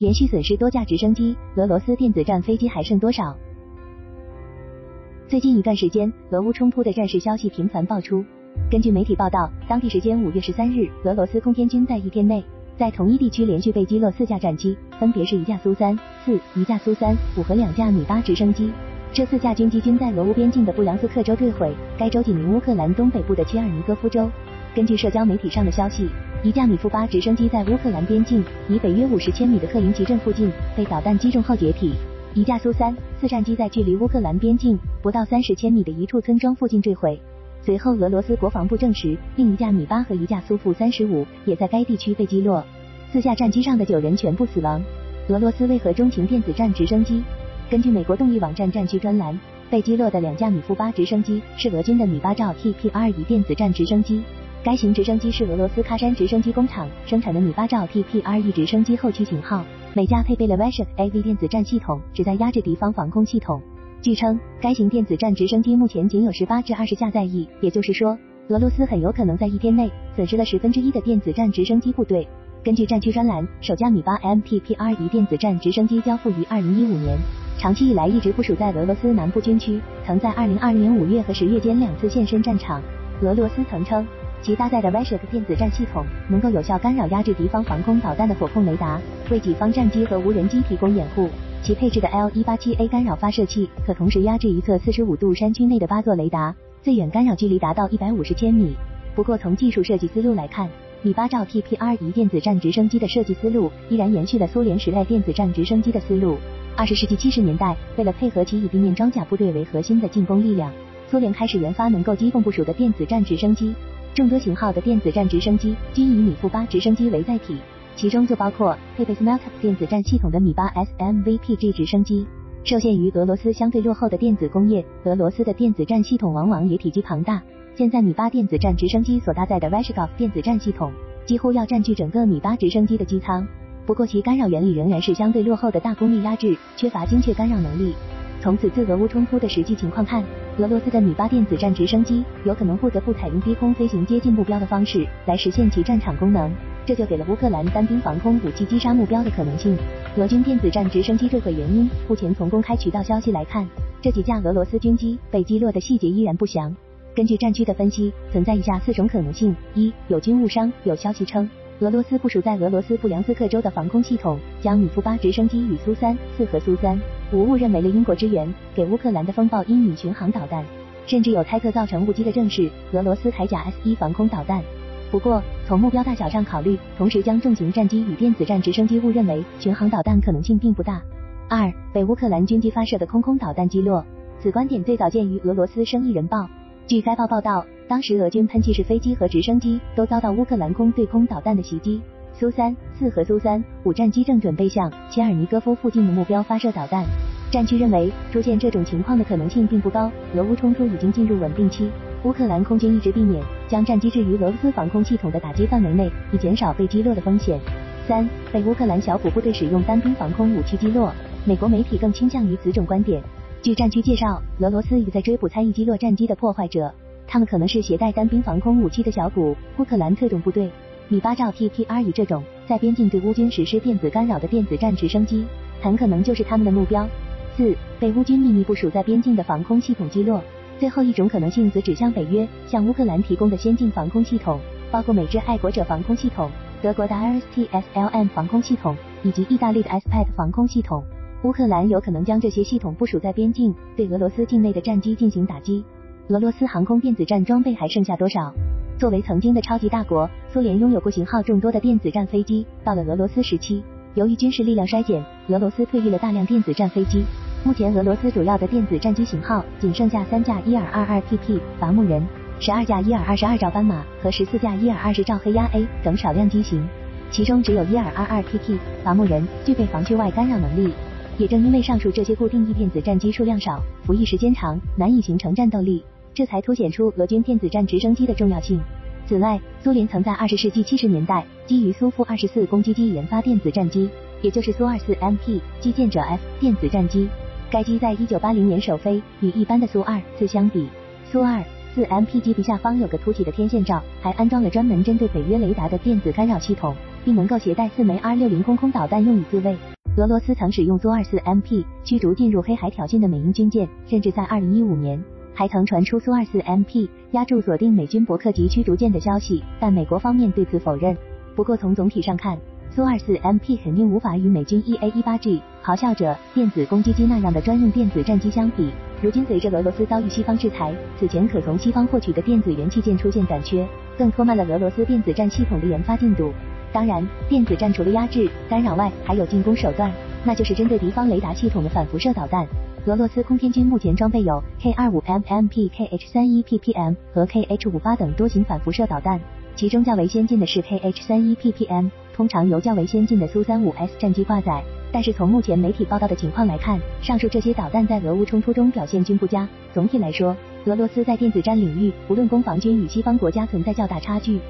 连续损失多架直升机，俄罗斯电子战飞机还剩多少？最近一段时间，俄乌冲突的战事消息频繁爆出。根据媒体报道，当地时间五月十三日，俄罗斯空天军在一天内在同一地区连续被击落四架战机，分别是一架苏三四、一架苏三五和两架米八直升机。这四架军机均在俄乌边境的布良斯克州坠毁，该州紧邻乌克兰东北部的切尔尼戈夫州。根据社交媒体上的消息。一架米夫八直升机在乌克兰边境以北约五十千米的克林奇镇附近被导弹击中后解体。一架苏三四战机在距离乌克兰边境不到三十千米的一处村庄附近坠毁。随后，俄罗斯国防部证实，另一架米八和一架苏负三十五也在该地区被击落。四架战机上的九人全部死亡。俄罗斯为何钟情电子战直升机？根据美国动力网站战区专栏，被击落的两架米夫八直升机是俄军的米八兆 TPR 一电子战直升机。该型直升机是俄罗斯喀山直升机工厂生产的米八兆 TPR-E 直升机后驱型号，每架配备了 Vashek AV 电子战系统，旨在压制敌方防空系统。据称，该型电子战直升机目前仅有十八至二十架在役，也就是说，俄罗斯很有可能在一天内损失了十分之一的电子战直升机部队。根据战区专栏，首架米八 MTPR-E 电子战直升机交付于二零一五年，长期以来一直部署在俄罗斯南部军区，曾在二零二零年五月和十月间两次现身战场。俄罗斯曾称。其搭载的 Vashek 电子战系统能够有效干扰压制敌方防空导弹的火控雷达，为己方战机和无人机提供掩护。其配置的 L187A 干扰发射器可同时压制一侧45度山区内的八座雷达，最远干扰距离达到150千米。不过从技术设计思路来看，米八兆 TPR 一电子战直升机的设计思路依然延续了苏联时代电子战直升机的思路。二十世纪七十年代，为了配合其以地面装甲部队为核心的进攻力量，苏联开始研发能够机动部署的电子战直升机。众多型号的电子战直升机均以米夫八直升机为载体，其中就包括配备 Smeltec 电子战系统的米八 SMVPG 直升机。受限于俄罗斯相对落后的电子工业，俄罗斯的电子战系统往往也体积庞大。现在米八电子战直升机所搭载的 Vashkov 电子战系统几乎要占据整个米八直升机的机舱。不过其干扰原理仍然是相对落后的大功率压制，缺乏精确干扰能力。从此次俄乌冲突的实际情况看，俄罗斯的米八电子战直升机有可能不得不采用低空飞行接近目标的方式来实现其战场功能，这就给了乌克兰单兵防空武器击杀目标的可能性。俄军电子战直升机坠毁原因，目前从公开渠道消息来看，这几架俄罗斯军机被击落的细节依然不详。根据战区的分析，存在以下四种可能性：一、有军误伤，有消息称。俄罗斯部署在俄罗斯布良斯克州的防空系统将米夫八直升机与苏三四和苏三五误认为了英国支援给乌克兰的风暴阴影巡航导弹，甚至有猜测造成误击的正是俄罗斯铠甲 S 一防空导弹。不过，从目标大小上考虑，同时将重型战机与电子战直升机误认为巡航导弹可能性并不大。二，被乌克兰军机发射的空空导弹击落，此观点最早见于俄罗斯生意人报。据该报报道。当时俄军喷气式飞机和直升机都遭到乌克兰空对空导弹的袭击，苏三四和苏三五战机正准备向切尔尼戈夫附近的目标发射导弹。战区认为出现这种情况的可能性并不高，俄乌冲突已经进入稳定期，乌克兰空军一直避免将战机置于俄罗斯防空系统的打击范围内，以减少被击落的风险。三被乌克兰小股部队使用单兵防空武器击落，美国媒体更倾向于此种观点。据战区介绍，俄罗斯已在追捕参与击落战机的破坏者。他们可能是携带单兵防空武器的小股乌克兰特种部队，米八兆 TPR 以这种在边境对乌军实施电子干扰的电子战直升机，很可能就是他们的目标。四被乌军秘密部署在边境的防空系统击落。最后一种可能性则指向北约向乌克兰提供的先进防空系统，包括美制爱国者防空系统、德国的 IRSTS LM 防空系统以及意大利的 SPAT 防空系统。乌克兰有可能将这些系统部署在边境，对俄罗斯境内的战机进行打击。俄罗斯航空电子战装备还剩下多少？作为曾经的超级大国，苏联拥有过型号众多的电子战飞机。到了俄罗斯时期，由于军事力量衰减，俄罗斯退役了大量电子战飞机。目前，俄罗斯主要的电子战机型号仅剩下三架伊尔二二 PP 伐木人、十二架伊尔二十二兆斑马和十四架伊尔二十兆黑鸭 A 等少量机型，其中只有伊尔二二 PP 伐木人具备防区外干扰能力。也正因为上述这些固定翼电子战机数量少、服役时间长，难以形成战斗力。这才凸显出俄军电子战直升机的重要性。此外，苏联曾在二十世纪七十年代基于苏 -24 二十四攻击机研发电子战机，也就是苏 -24 MP 击剑者 F 电子战机。该机在一九八零年首飞，与一般的苏 -24 相比，苏 -24 MP 机鼻下方有个凸起的天线罩，还安装了专门针对北约雷达的电子干扰系统。并能够携带四枚 R 六零空空导弹用以自卫。俄罗斯曾使用苏 -24 MP 驱逐进入黑海挑衅的美英军舰，甚至在2015年还曾传出苏 -24 MP 压住锁定美军伯克级驱逐舰的消息，但美国方面对此否认。不过从总体上看，苏 -24 MP 肯定无法与美军 EA-18G 咆哮者电子攻击机那样的专用电子战机相比。如今随着俄罗斯遭遇西方制裁，此前可从西方获取的电子元器件出现短缺，更拖慢了俄罗斯电子战系统的研发进度。当然，电子战除了压制、干扰外，还有进攻手段，那就是针对敌方雷达系统的反辐射导弹。俄罗斯空天军目前装备有 K-25M MP、KH-31 PPM 和 KH-58 等多型反辐射导弹，其中较为先进的是 KH-31 PPM，通常由较为先进的苏 -35S 战机挂载。但是从目前媒体报道的情况来看，上述这些导弹在俄乌冲突中表现均不佳。总体来说，俄罗斯在电子战领域，无论攻防均与西方国家存在较大差距。